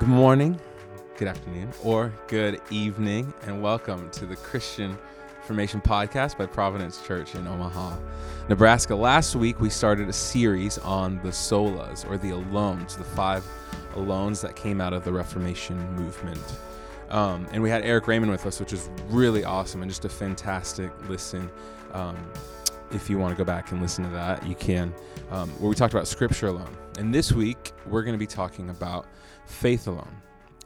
Good morning, good afternoon, or good evening, and welcome to the Christian Formation Podcast by Providence Church in Omaha, Nebraska. Last week, we started a series on the solas, or the alones, the five alones that came out of the Reformation movement. Um, and we had Eric Raymond with us, which was really awesome and just a fantastic listen. Um, if you want to go back and listen to that, you can, um, where we talked about Scripture alone. And this week, we're going to be talking about faith alone,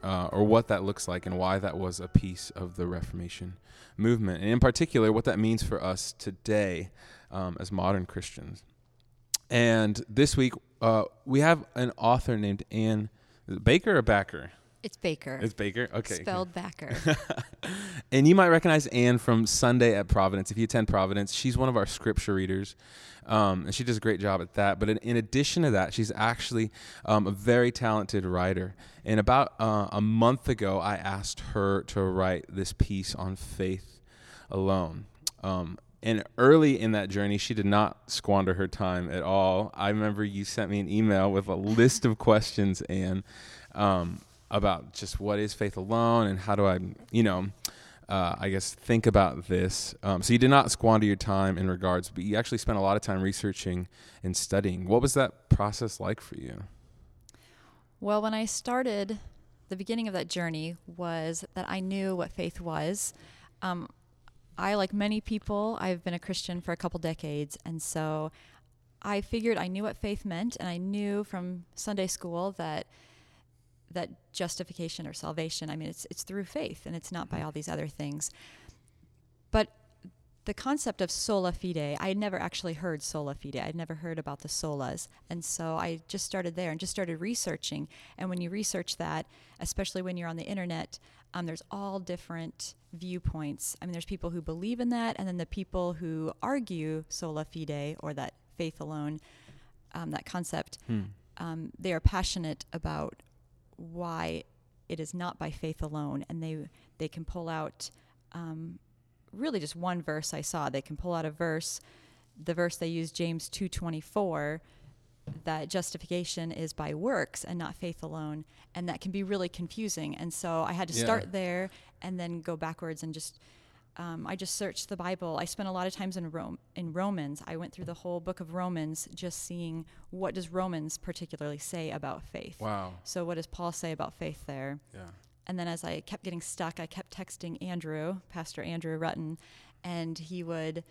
uh, or what that looks like and why that was a piece of the Reformation movement, and in particular, what that means for us today um, as modern Christians. And this week, uh, we have an author named Anne Baker or Backer. It's Baker. It's Baker. Okay. Spelled Backer. and you might recognize Anne from Sunday at Providence. If you attend Providence, she's one of our scripture readers. Um, and she does a great job at that. But in, in addition to that, she's actually um, a very talented writer. And about uh, a month ago, I asked her to write this piece on faith alone. Um, and early in that journey, she did not squander her time at all. I remember you sent me an email with a list of questions, Ann. Um, about just what is faith alone and how do I, you know, uh, I guess think about this. Um, so you did not squander your time in regards, but you actually spent a lot of time researching and studying. What was that process like for you? Well, when I started, the beginning of that journey was that I knew what faith was. Um, I, like many people, I've been a Christian for a couple decades, and so I figured I knew what faith meant, and I knew from Sunday school that that justification or salvation. I mean, it's it's through faith, and it's not by mm-hmm. all these other things. But the concept of sola fide, I had never actually heard sola fide. I'd never heard about the solas, and so I just started there and just started researching. And when you research that, especially when you're on the internet, um, there's all different viewpoints. I mean, there's people who believe in that, and then the people who argue sola fide or that faith alone, um, that concept. Hmm. Um, they are passionate about why it is not by faith alone, and they they can pull out um, really just one verse I saw. They can pull out a verse, the verse they use James two twenty four, that justification is by works and not faith alone, and that can be really confusing. And so I had to yeah. start there and then go backwards and just um, I just searched the Bible. I spent a lot of times in Rome, in Romans. I went through the whole book of Romans, just seeing what does Romans particularly say about faith. Wow. So what does Paul say about faith there? Yeah. And then as I kept getting stuck, I kept texting Andrew, Pastor Andrew Rutten, and he would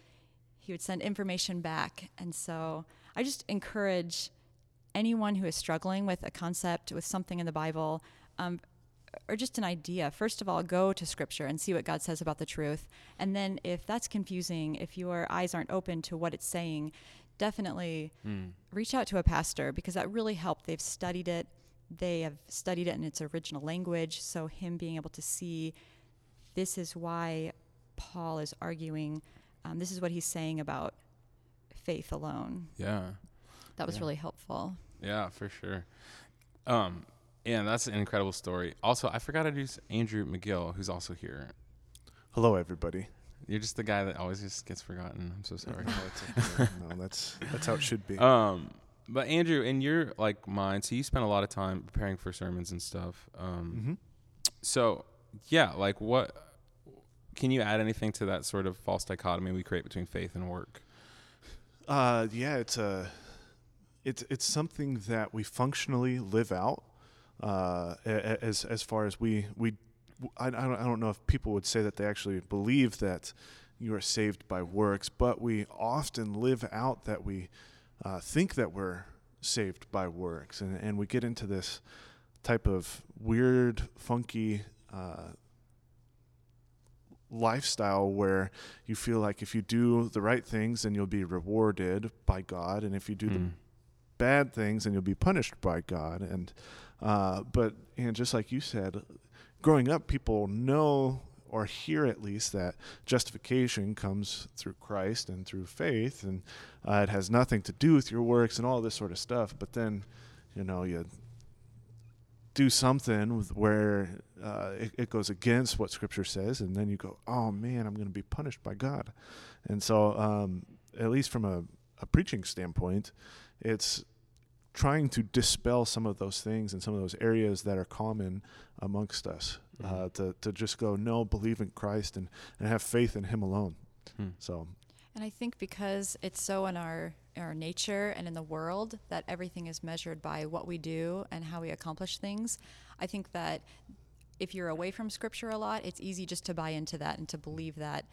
he would send information back. And so I just encourage anyone who is struggling with a concept, with something in the Bible, um, or just an idea, first of all, go to scripture and see what God says about the truth. And then if that's confusing, if your eyes aren't open to what it's saying, definitely mm. reach out to a pastor because that really helped. They've studied it, they have studied it in its original language. So, him being able to see this is why Paul is arguing, um, this is what he's saying about faith alone. Yeah. That was yeah. really helpful. Yeah, for sure. Um, yeah, that's an incredible story. Also, I forgot to introduce Andrew McGill, who's also here. Hello, everybody. You're just the guy that always just gets forgotten. I'm so sorry. no, that's that's how it should be. Um, but Andrew, in your like mind, so you spent a lot of time preparing for sermons and stuff. Um, mm-hmm. so yeah, like what can you add anything to that sort of false dichotomy we create between faith and work? Uh, yeah, it's a it's it's something that we functionally live out uh, as as far as we we I, I don't, I don't know if people would say that they actually believe that you are saved by works, but we often live out that we uh, think that we're saved by works, and and we get into this type of weird, funky. Uh, lifestyle where you feel like if you do the right things then you'll be rewarded by God and if you do mm. the hmm. bad things then you'll be punished by God and uh, but and just like you said, growing up, people know or hear at least that justification comes through Christ and through faith, and uh, it has nothing to do with your works and all this sort of stuff. But then, you know, you do something where uh, it, it, goes against what Scripture says, and then you go, "Oh man, I'm going to be punished by God." And so, um, at least from a, a preaching standpoint, it's trying to dispel some of those things and some of those areas that are common amongst us. Uh, Mhm. to to just go no, believe in Christ and and have faith in Him alone. Hmm. So And I think because it's so in our our nature and in the world that everything is measured by what we do and how we accomplish things, I think that if you're away from scripture a lot, it's easy just to buy into that and to believe that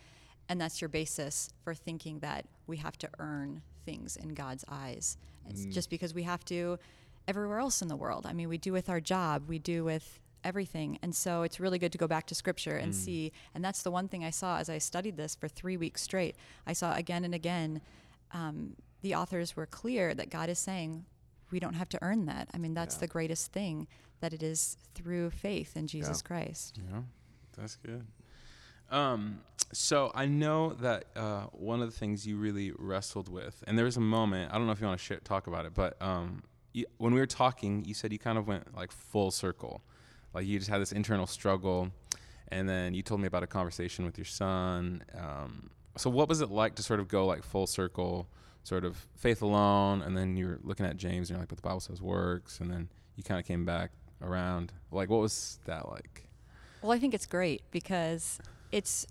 and that's your basis for thinking that we have to earn things in God's eyes. It's Mm. just because we have to everywhere else in the world. I mean, we do with our job, we do with everything. And so it's really good to go back to scripture and Mm. see. And that's the one thing I saw as I studied this for three weeks straight. I saw again and again um, the authors were clear that God is saying we don't have to earn that. I mean, that's Yeah. the greatest thing that it is through faith in Jesus Christ. Yeah, that's good. Um, so I know that uh, one of the things you really wrestled with, and there was a moment. I don't know if you want to talk about it, but um, you, when we were talking, you said you kind of went like full circle, like you just had this internal struggle, and then you told me about a conversation with your son. Um, so what was it like to sort of go like full circle, sort of faith alone, and then you're looking at James and you're like, but the Bible says works, and then you kind of came back around. Like, what was that like? Well, I think it's great because it's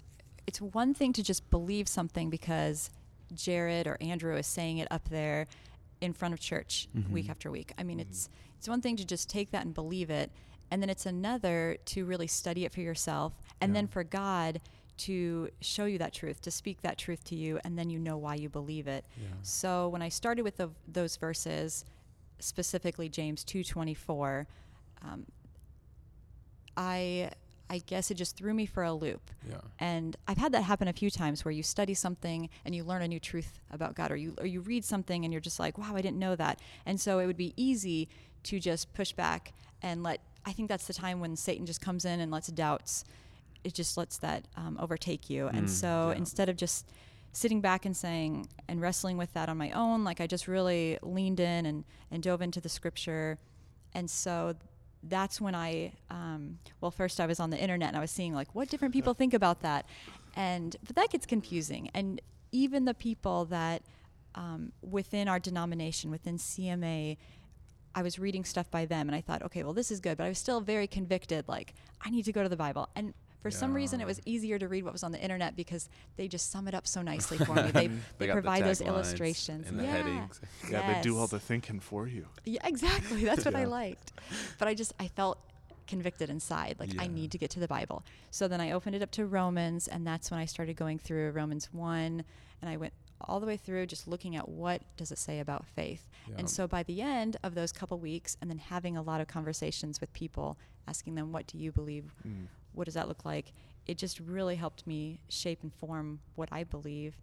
it's one thing to just believe something because Jared or Andrew is saying it up there in front of church week Mhm. after week. I mean, it's it's one thing to just take that and believe it, and then it's another to really study it for yourself, and Yeah. then for God to show you that truth, to speak that truth to you, and then you know why you believe it. Yeah. So when I started with the, those verses, specifically James two twenty four, um, I I guess it just threw me for a loop. Yeah. And I've had that happen a few times where you study something and you learn a new truth about God, or you or you read something and you're just like, wow, I didn't know that. And so it would be easy to just push back and let. I think that's the time when Satan just comes in and lets doubts. It just lets that um, overtake you. And Mm, so yeah. instead of just sitting back and saying and wrestling with that on my own, like I just really leaned in and and dove into the scripture. And so that's when I, um, well, first I was on the internet and I was seeing like what different people think about that, and but that gets confusing. And even the people that um, within our denomination, within CMA, I was reading stuff by them, and I thought, okay, well, this is good, but I was still very convicted. Like I need to go to the Bible, and for some reason, it was easier to read what was on the internet because they just sum it up so nicely for me. They, they, got the provide those illustrations and the yeah. headings. yeah, they do all the thinking for you. Yeah, exactly. That's what I liked. But I just I felt convicted inside, like I need to get to the Bible. So then I opened it up to Romans, and that's when I started going through Romans one, and I went all the way through just looking at what does it say about faith. Yeah. And so by the end of those couple weeks, and then having a lot of conversations with people, asking them, "What do you believe? Mm. What does that look like?" It just really helped me shape and form what I believe.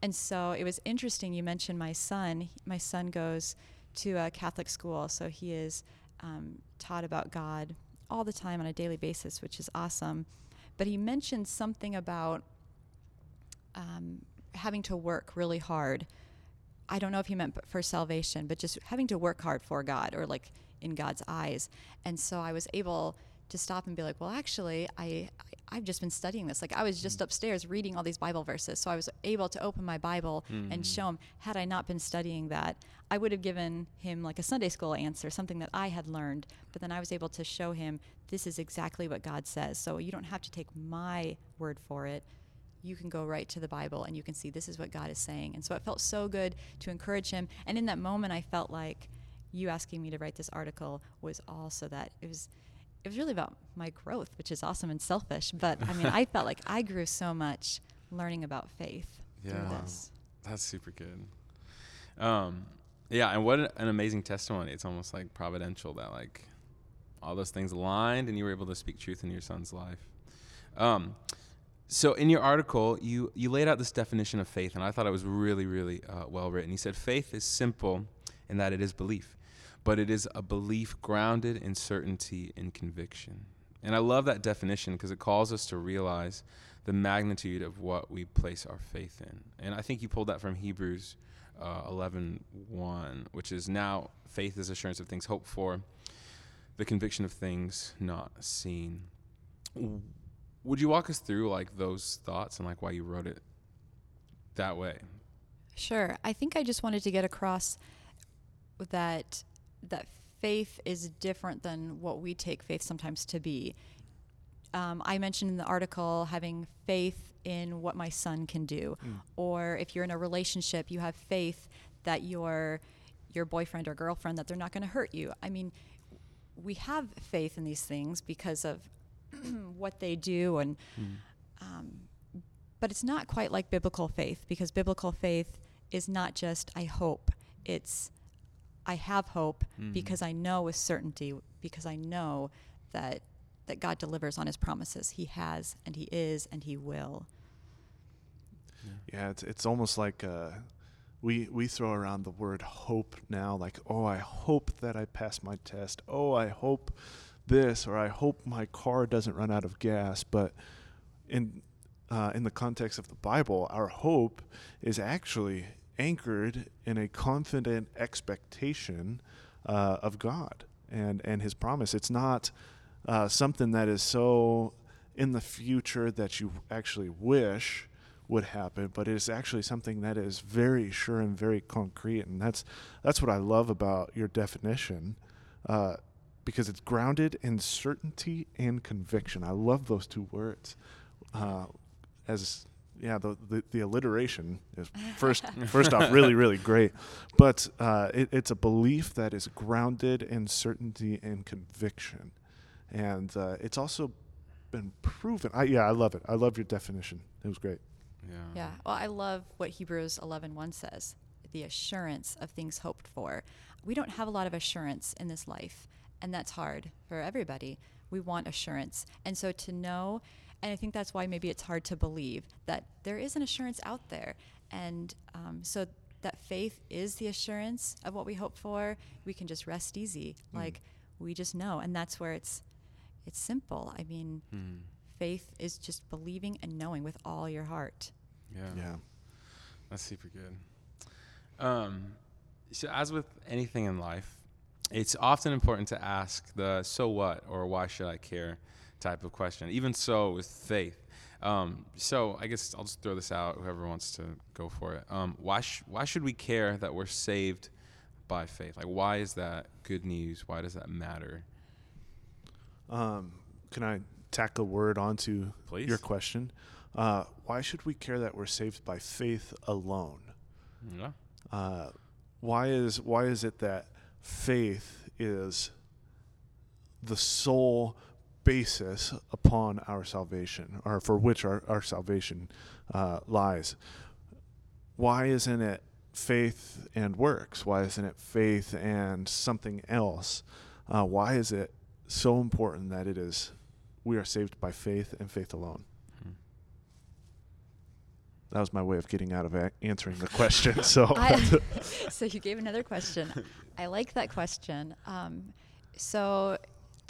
And so it was interesting. You mentioned my son. My son goes to a Catholic school, so he is um, taught about God all the time on a daily basis, which is awesome. But he mentioned something about um, having to work really hard. I don't know if he meant for salvation, but just having to work hard for God or like in God's eyes. And so I was able to stop and be like, well, actually, I, I I've just been studying this. Like I was just mm. upstairs reading all these Bible verses, so I was able to open my Bible and mm. show him. Had I not been studying that, I would have given him like a Sunday school answer, something that I had learned. But then I was able to show him this is exactly what God says. So you don't have to take my word for it you can go right to the Bible and you can see this is what God is saying. And so it felt so good to encourage him. And in that moment, I felt like you asking me to write this article was also that it was. It was really about my growth, which is awesome and selfish. But I mean, I felt like I grew so much learning about faith Yeah. through this. That's super good. Um, yeah, and what an amazing testimony. It's almost like providential that like all those things aligned and you were able to speak truth in your son's life. Um, so in your article, you you laid out this definition of faith, and I thought it was really really uh, well written. You said faith is simple in that it is belief, but it is a belief grounded in certainty and conviction. And I love that definition because it calls us to realize the magnitude of what we place our faith in. And I think you pulled that from Hebrews uh, 11 1, which is now faith is assurance of things hoped for, the conviction of things not seen. Would you walk us through like those thoughts and like why you wrote it that way? Sure. I think I just wanted to get across that that faith is different than what we take faith sometimes to be. Um, I mentioned in the article having faith in what my son can do, Mm. or if you're in a relationship, you have faith that your your boyfriend or girlfriend that they're not going to hurt you. I mean, we have faith in these things because of what they do, and um, but it's not quite like biblical faith because biblical faith is not just I hope. It's I have hope Mhm. because I know with certainty because I know that that God delivers on his promises. He has and he is and he will. Yeah, it's it's almost like uh, we we throw around the word hope now, like oh, I hope that I pass my test. Oh, I hope this, or I hope my car doesn't run out of gas. But in uh, in the context of the Bible, our hope is actually anchored in a confident expectation uh, of God and and His promise. It's not uh, something that is so in the future that you actually wish would happen, but it is actually something that is very sure and very concrete, and that's that's what I love about your definition, uh, because it's grounded in certainty and conviction. I love those two words. Uh, as yeah, the, the the alliteration is first first off really really great, but uh, it, it's a belief that is grounded in certainty and conviction, and uh, it's also been proven. I, yeah, I love it. I love your definition. It was great. Yeah. Yeah. Well, I love what Hebrews 11:1 says, the assurance of things hoped for. We don't have a lot of assurance in this life, and that's hard for everybody. We want assurance. And so to know, and I think that's why maybe it's hard to believe that there is an assurance out there. And um, so that faith is the assurance of what we hope for. We can just rest easy. Mm. Like we just know. And that's where it's it's simple. I mean, Mm. faith is just believing and knowing with all your heart. Yeah. Yeah. That's super good. Um, so, as with anything in life, it's often important to ask the "so what" or "why should I care" type of question. Even so, with faith. Um, so, I guess I'll just throw this out. Whoever wants to go for it. Um, why sh- Why should we care that we're saved by faith? Like, why is that good news? Why does that matter? Um, can I tack a word onto Please. your question? Uh, why should we care that we're saved by faith alone? Yeah. Uh, why is why is it that faith is the sole basis upon our salvation, or for which our, our salvation uh, lies? Why isn't it faith and works? Why isn't it faith and something else? Uh, why is it so important that it is we are saved by faith and faith alone? Hmm. That was my way of getting out of a- answering the question. So I, so you gave another question. I like that question. Um, so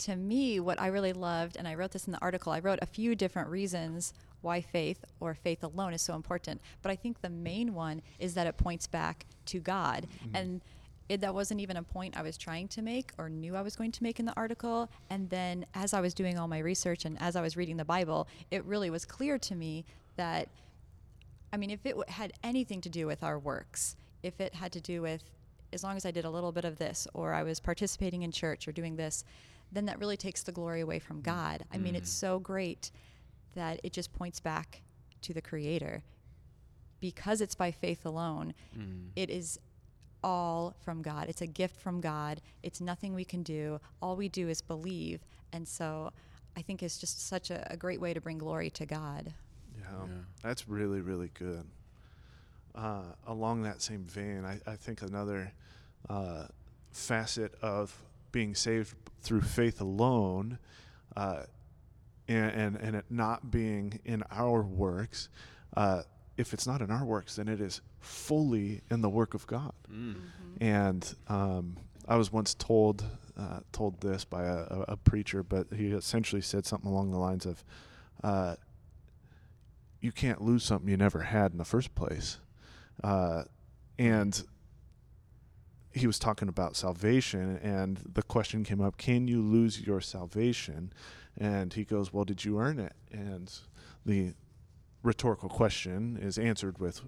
to me, what I really loved, and I wrote this in the article, I wrote a few different reasons why faith or faith alone is so important. But I think the main one is that it points back to God. Mm-hmm. And it, that wasn't even a point I was trying to make or knew I was going to make in the article. And then as I was doing all my research and as I was reading the Bible, it really was clear to me that I mean, if it w- had anything to do with our works, if it had to do with as long as I did a little bit of this, or I was participating in church or doing this, then that really takes the glory away from God. I mean, it's Mm. so great that it just points back to the Creator. Because it's by faith alone, Mm. it is all from God. It's a gift from God. It's nothing we can do. All we do is believe. And so I think it's just such a, a great way to bring glory to God. Yeah, Yeah. that's really, really good. Uh, along that same vein, I, I think another uh, facet of being saved through faith alone uh, and, and, and it not being in our works, uh, if it's not in our works, then it is fully in the work of God. Mm. And um, I was once told uh, told this by a, a, a preacher, but he essentially said something along the lines of, uh, "You can't lose something you never had in the first place," uh, and he was talking about salvation, and the question came up: Can you lose your salvation? And he goes, "Well, did you earn it?" And the rhetorical question is answered with,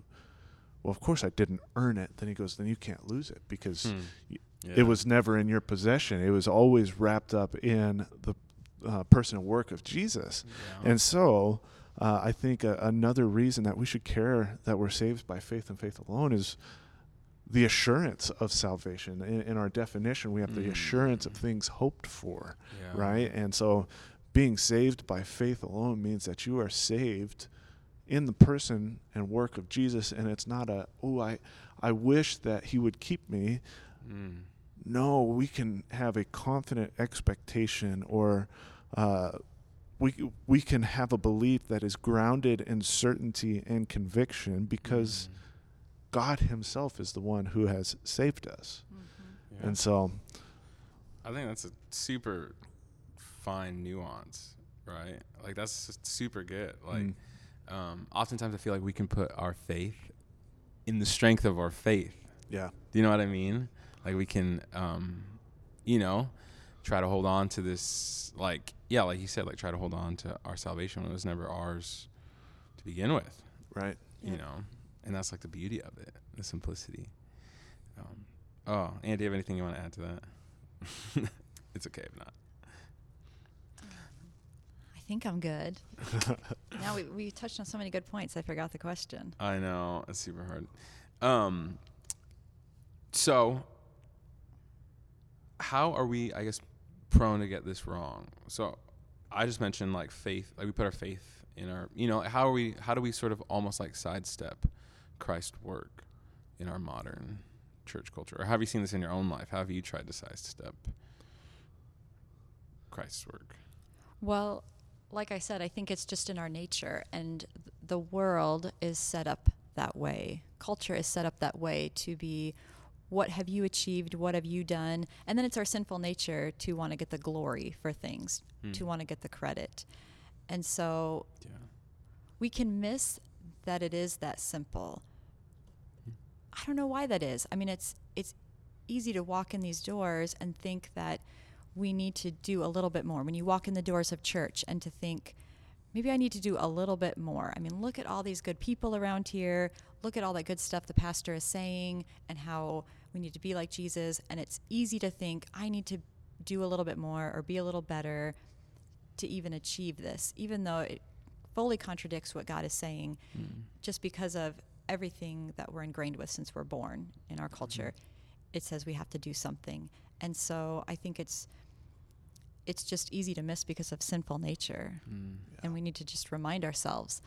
well, of course I didn't earn it. Then he goes, then you can't lose it because Hmm. y- Yeah. it was never in your possession. It was always wrapped up in the uh, person and work of Jesus. Yeah. And so, uh, I think uh, another reason that we should care that we're saved by faith and faith alone is the assurance of salvation. In, in our definition, we have the assurance of Mm. things hoped for, Yeah. right? And so, being saved by faith alone means that you are saved in the person and work of Jesus, and it's not a oh I I wish that He would keep me. Mm. No, we can have a confident expectation or uh, we we can have a belief that is grounded in certainty and conviction because Mm. God himself is the one who has saved us. Yeah. And so I think that's a super fine nuance, right? Like that's super good. Like, mm, um, oftentimes I feel like we can put our faith in the strength of our faith. yeah. Do you know what I mean? Like we can, um, you know, try to hold on to this, like, yeah, like you said, like try to hold on to our salvation when it was never ours to begin with, Right. you Yeah. know? And that's like the beauty of it, the simplicity. Um, oh, Andy, do you have anything you want to add to that? it's okay if not. I think I'm good. now we, we touched on so many good points. I forgot the question. I know it's super hard. Um, so, how are we? I guess prone to get this wrong. So, I just mentioned like faith. Like we put our faith in our. You know, how are we? How do we sort of almost like sidestep Christ's work in our modern church culture? Or have you seen this in your own life? How have you tried to sidestep Christ's work? Well, like I said, I think it's just in our nature, and the world is set up that way. Culture is set up that way to be what have you achieved? What have you done? And then it's our sinful nature to want to get the glory for things, Hmm. to want to get the credit. And so Yeah. we can miss that it is that simple. I don't know why that is. I mean, it's it's easy to walk in these doors and think that we need to do a little bit more. When you walk in the doors of church and to think, maybe I need to do a little bit more. I mean, look at all these good people around here. Look at all that good stuff the pastor is saying and how we need to be like Jesus. And it's easy to think, I need to do a little bit more or be a little better to even achieve this, even though it fully contradicts what God is saying hmm. just because of everything that we're ingrained with since we're born in our culture. It says we have to do something. And so I think it's it's just easy to miss because of sinful nature. Mm. And we need to just remind ourselves.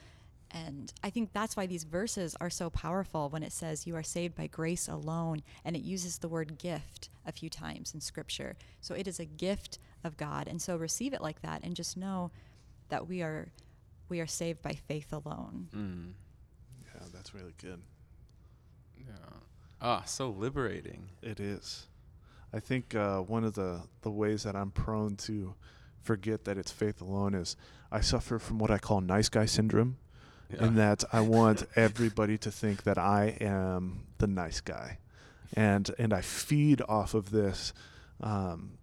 And I think that's why these verses are so powerful when it says you are saved by grace alone and it uses the word gift a few times in scripture. So it is a gift of God. And so receive it like that and just know that we are we are saved by faith alone. Mm. Yeah, that's really good. Yeah. Ah, so liberating. It is. I think uh, one of the, the ways that I'm prone to forget that it's faith alone is I suffer from what I call nice guy syndrome, Yeah. in that I want everybody to think that I am the nice guy, and and I feed off of this um,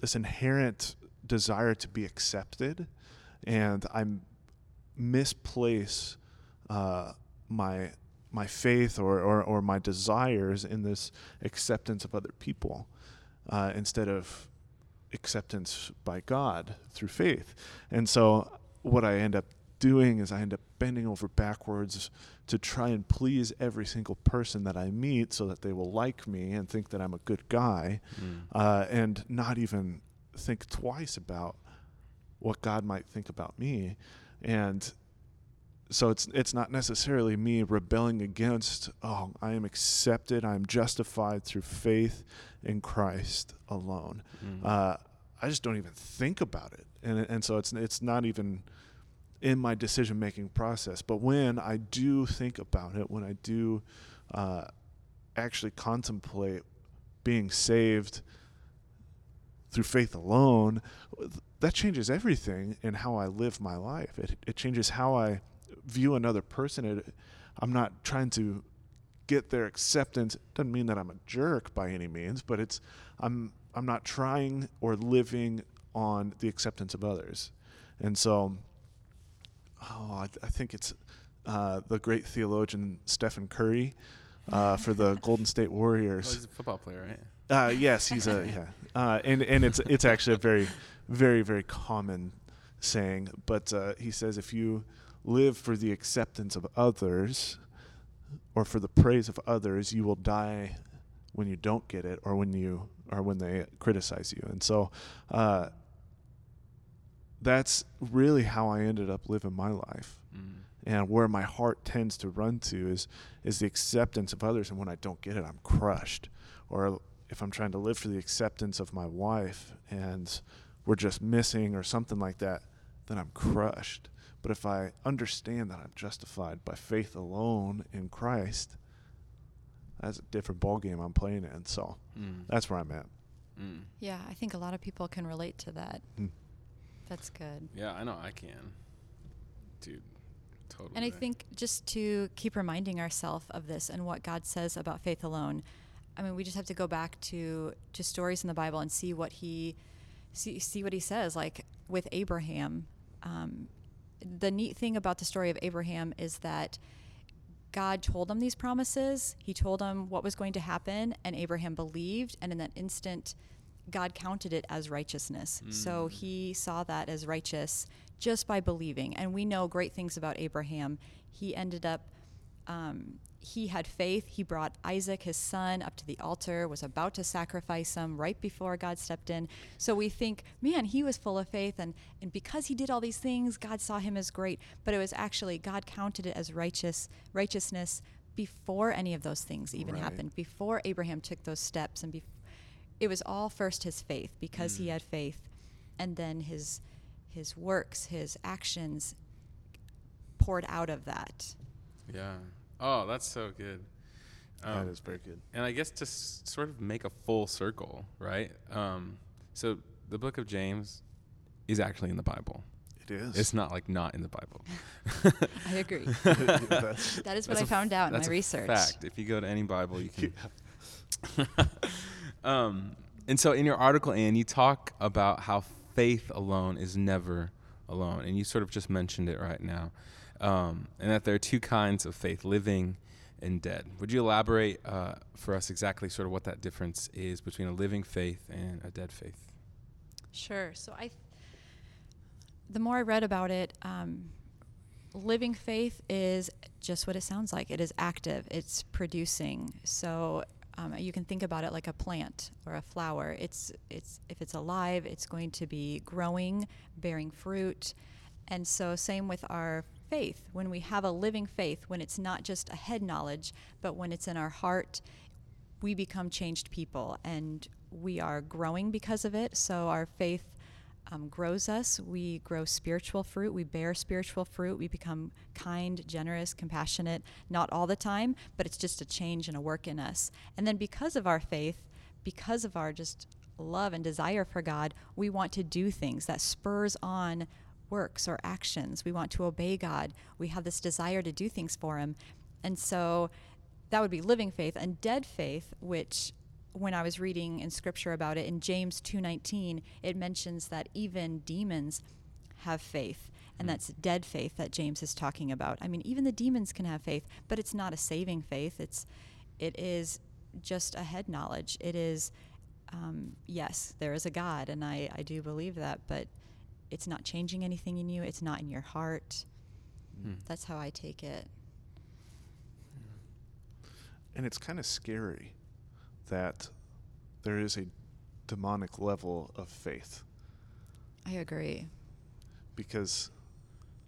this inherent desire to be accepted, and I misplace uh, my my faith or, or, or my desires in this acceptance of other people uh, instead of acceptance by God through faith. And so what I end up doing is I end up bending over backwards to try and please every single person that I meet so that they will like me and think that I'm a good guy Mm. uh, and not even think twice about what God might think about me. And so it's it's not necessarily me rebelling against oh I am accepted I am justified through faith in Christ alone. Mm. Uh, I just don't even think about it, and and so it's it's not even in my decision making process. But when I do think about it, when I do uh, actually contemplate being saved through faith alone, that changes everything in how I live my life. It it changes how I view another person. It, I'm not trying to get their acceptance. Doesn't mean that I'm a jerk by any means, but it's I'm I'm not trying or living on the acceptance of others, and so oh, I, I think it's uh, the great theologian Stephen Curry uh, for the Golden State Oh, Warriors. he's a football player, right? Uh, yes, he's a yeah, uh, and and it's it's actually a very, very very common saying. But uh, he says if you live for the acceptance of others, or for the praise of others, you will die when you don't get it, or when you or when they criticize you. And so, uh, that's really how I ended up living my life Mm. and where my heart tends to run to is is the acceptance of others and when i don't get it i'm crushed or if i'm trying to live for the acceptance of my wife and we're just missing or something like that then i'm crushed but if i understand that i'm justified by faith alone in christ that's a different ballgame i'm playing in so Mm. that's where i'm at Mm. Yeah, I think a lot of people can relate to that. Hmm. That's good. Yeah, I know I can. Dude, totally. And I think just to keep reminding ourselves of this and what God says about faith alone, I mean, we just have to go back to to stories in the Bible and see what he see see what he says. Like with Abraham, um, the neat thing about the story of Abraham is that God told him these promises. He told him what was going to happen, and Abraham believed. And in that instant, God counted it as righteousness. So he saw that as righteous just by believing. And we know great things about Abraham. He ended up, um, he had faith. He brought Isaac, his son, up to the altar, was about to sacrifice him right before God stepped in. So we think, man, he was full of faith. And, and because he did all these things, God saw him as great. But it was actually, God counted it as righteous, righteousness before any of those things even Right. happened, before Abraham took those steps and before it was all first his faith because he mm. had faith and then his his works his actions poured out of that Yeah. Oh, that's so good. Um, that is very good and I guess to s- sort of make a full circle, right? Um, so the book of James is actually in the Bible. it is It's not like not in the Bible. i agree That's- what That's i a found out in my a research Fact. If you go to any Bible, you can. um, and so in your article, Anne, you talk about how faith alone is never alone, and you sort of just mentioned it right now, um, and that there are two kinds of faith: living and dead. Would you elaborate uh, for us exactly sort of what that difference is between a living faith and a dead faith? Sure. So I, the more I read about it, um, living faith is just what it sounds like. It is active. It's producing. So um, you can think about it like a plant or a flower. It's it's if it's alive, it's going to be growing, bearing fruit. And so same with our faith. When we have a living faith, when it's not just a head knowledge, but when it's in our heart, we become changed people and we are growing because of it. So our faith um, grows us. We grow spiritual fruit. We bear spiritual fruit. We become kind, generous, compassionate, not all the time, but it's just a change and a work in us. And then because of our faith, because of our just love and desire for God, we want to do things that spurs on works or actions. We want to obey God. We have this desire to do things for Him. And so that would be living faith and dead faith which when i was reading in scripture about it in james 2.19 it mentions that even demons have faith and that's dead faith that james is talking about i mean even the demons can have faith but it's not a saving faith it's it is just a head knowledge it is um, yes there is a god and I, I do believe that but it's not changing anything in you it's not in your heart. Hmm. that's how i take it. And it's kind of scary that there is a demonic level of faith. I agree. Because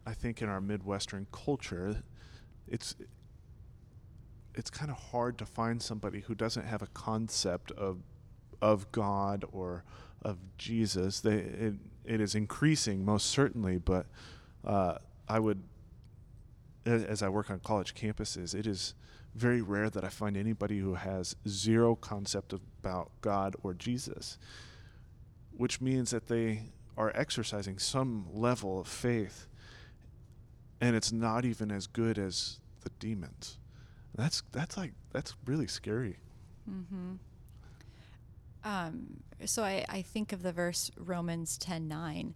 I think in our Midwestern culture, it's it's kind of hard to find somebody who doesn't have a concept of of God or of Jesus. They it, it is increasing most certainly, but uh, I would as I work on college campuses, it is very rare that I find anybody who has zero concept about God or Jesus, which means that they are exercising some level of faith, and it's not even as good as the demons. That's that's like that's really scary. Mm-hmm. Um, so I, I think of the verse Romans ten nine,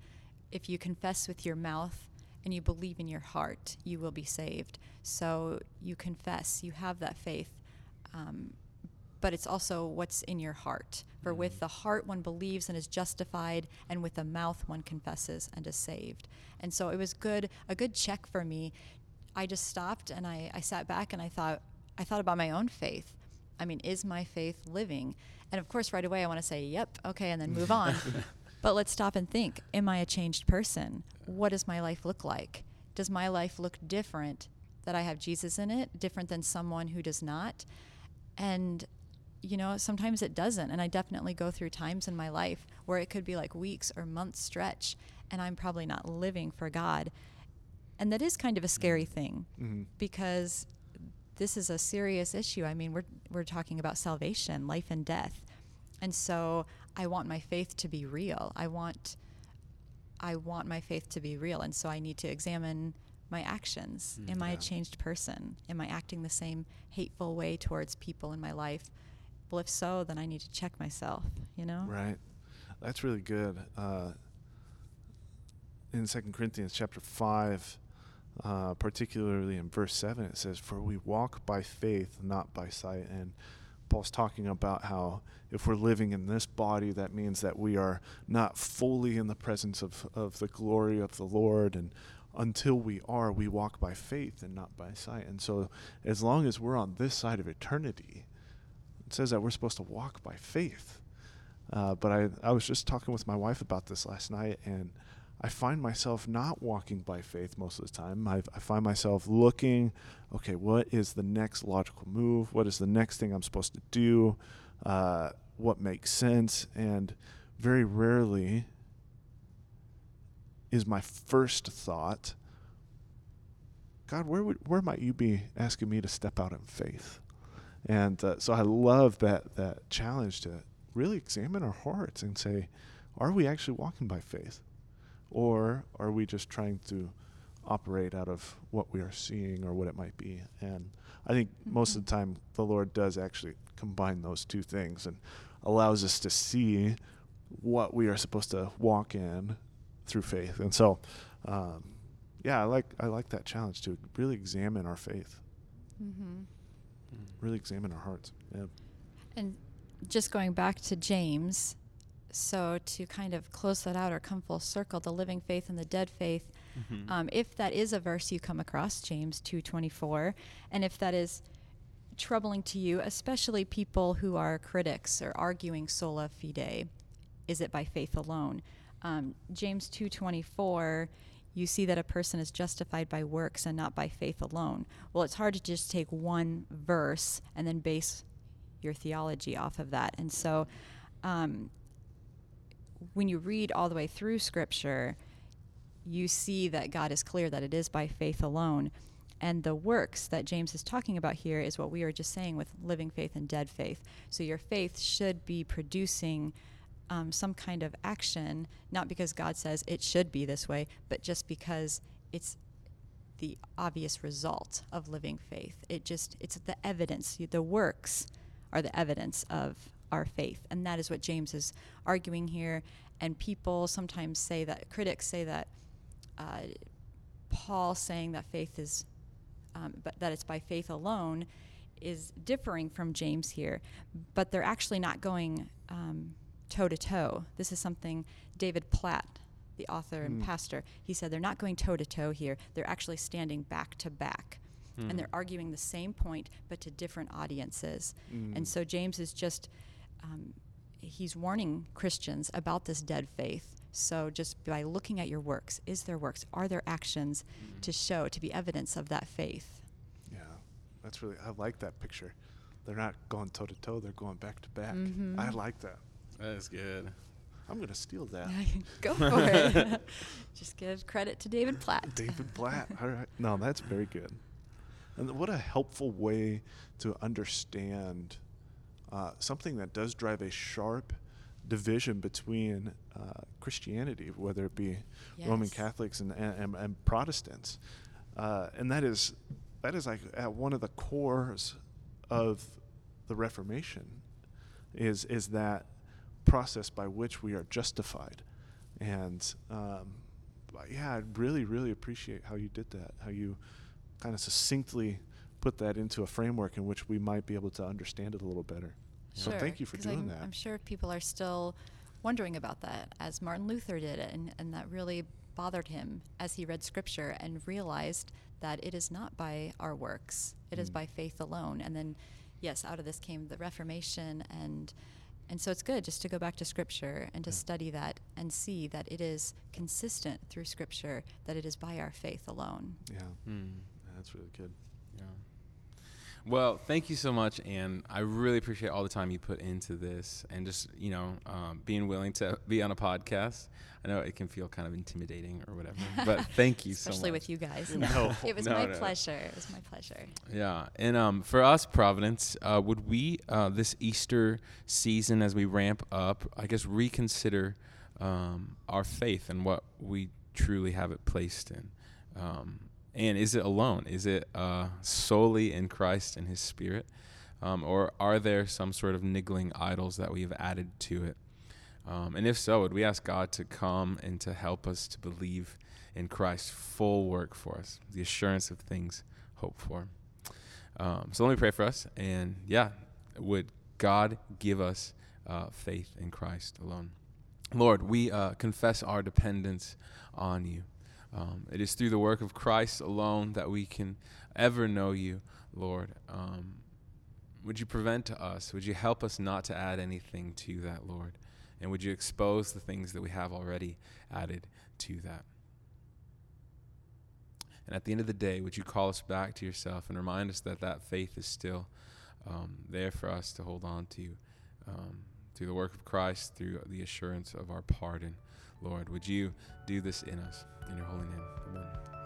if you confess with your mouth and you believe in your heart, you will be saved. So you confess, you have that faith. Um, but it's also what's in your heart. For with Mm-hmm. the heart one believes and is justified, and with the mouth one confesses and is saved. And so it was good, a good check for me. I just stopped and I, I sat back and I thought, I thought about my own faith. I mean, is my faith living? And of course, right away, I want to say, yep, okay, and then move on. but let's stop and think Am I a changed person? What does my life look like? Does my life look different that I have Jesus in it, different than someone who does not? And you know, sometimes it doesn't. And I definitely go through times in my life where it could be like weeks or months stretch, and I'm probably not living for God. And that is kind of a scary thing Mhm. because this is a serious issue. I mean, we're, we're talking about salvation, life and death. And so I want my faith to be real. I want I want my faith to be real. And so I need to examine my actions. Mm, Am I yeah. a changed person? Am I acting the same hateful way towards people in my life? Well, if so, then I need to check myself, you know? Right. That's really good. Uh, in Second Corinthians chapter five, uh, particularly in verse seven, it says, "For we walk by faith, not by sight." And Paul's talking about how if we're living in this body, that means that we are not fully in the presence of, of the glory of the Lord. And until we are, we walk by faith and not by sight. And so, as long as we're on this side of eternity, it says that we're supposed to walk by faith. Uh, but I, I was just talking with my wife about this last night, and I find myself not walking by faith most of the time. I, I find myself looking, okay, what is the next logical move? What is the next thing I'm supposed to do? Uh, what makes sense? And very rarely is my first thought, God, where would, where might you be asking me to step out in faith? And uh, so I love that that challenge to really examine our hearts and say, are we actually walking by faith, or are we just trying to operate out of what we are seeing or what it might be? And I think most of the time the Lord does actually combine those two things and allows us to see what we are supposed to walk in through faith. And so, um, yeah, I like I like that challenge to really examine our faith, Mm-hmm. really examine our hearts. Yeah. And just going back to James, so to kind of close that out or come full circle, the living faith and the dead faith. Mhm. Um, if that is a verse you come across, James two twenty four, and if that is troubling to you, especially people who are critics or arguing sola fide, is it by faith alone? Um, James two twenty four. You see that a person is justified by works and not by faith alone. Well, it's hard to just take one verse and then base your theology off of that. And so, um, when you read all the way through Scripture, you see that God is clear that it is by faith alone. And the works that James is talking about here is what we were just saying with living faith and dead faith. So your faith should be producing um, some kind of action, not because God says it should be this way, but just because it's the obvious result of living faith. It just, it's the evidence, the works are the evidence of our faith. And that is what James is arguing here. And people sometimes say that, critics say that uh, Paul saying that faith is, um, but that it's by faith alone, is differing from James here. But they're actually not going toe to toe. This is something David Platt, the author and Mm. pastor, he said they're not going toe to toe here. They're actually standing back to back. Mm. And they're arguing the same point, but to different audiences. Mm. And so James is just, um, he's warning Christians about this dead faith. So just by looking at your works, is there works? Are there actions Mm. to show, to be evidence of that faith? Yeah, that's really. I like that picture. They're not going toe to toe. They're going back to back. Mhm. I like that. That is good. I'm gonna steal that. Go for it. just give credit to David Platt. David Platt. All right. No, that's very good. And what a helpful way to understand uh, something that does drive a sharp division between uh, Christianity, whether it be Roman Catholics and, and, and Protestants, uh, and that is that is like at one of the cores of the Reformation is is that process by which we are justified, and um, yeah, I really, really appreciate how you did that. How you kind of succinctly put that into a framework in which we might be able to understand it a little better. So thank you for doing I'm, that. I'm sure people are still wondering about that, as Martin Luther did, and, and that really bothered him as he read scripture and realized that it is not by our works, it is Mm. by faith alone. And then, yes, out of this came the Reformation, and and so it's good just to go back to scripture and to Yeah. study that and see that it is consistent through scripture that it is by our faith alone. Yeah, Hmm. that's really good. Yeah. Well, thank you so much, and I really appreciate all the time you put into this, and just you know, um, being willing to be on a podcast. I know it can feel kind of intimidating or whatever, but thank you so much. Especially with you guys. No. it was No, my no. pleasure. It was my pleasure. Yeah, and um, for us, Providence, uh, would we uh, this Easter season, as we ramp up, I guess reconsider um, our faith and what we truly have it placed in, um, and is it alone? Is it uh, solely in Christ and His Spirit, um, or are there some sort of niggling idols that we have added to it? Um, and if so, would we ask God to come and to help us to believe in Christ's full work for us, the assurance of things hoped for? Um, so let me pray for us. And yeah, would God give us uh, faith in Christ alone? Lord, we uh, confess our dependence on you. Um, it is through the work of Christ alone that we can ever know you, Lord. Um, would you prevent us? Would you help us not to add anything to that, Lord? And would you expose the things that we have already added to that? And at the end of the day, would you call us back to yourself and remind us that that faith is still um, there for us to hold on to um, through the work of Christ, through the assurance of our pardon, Lord? Would you do this in us? In your holy name, amen.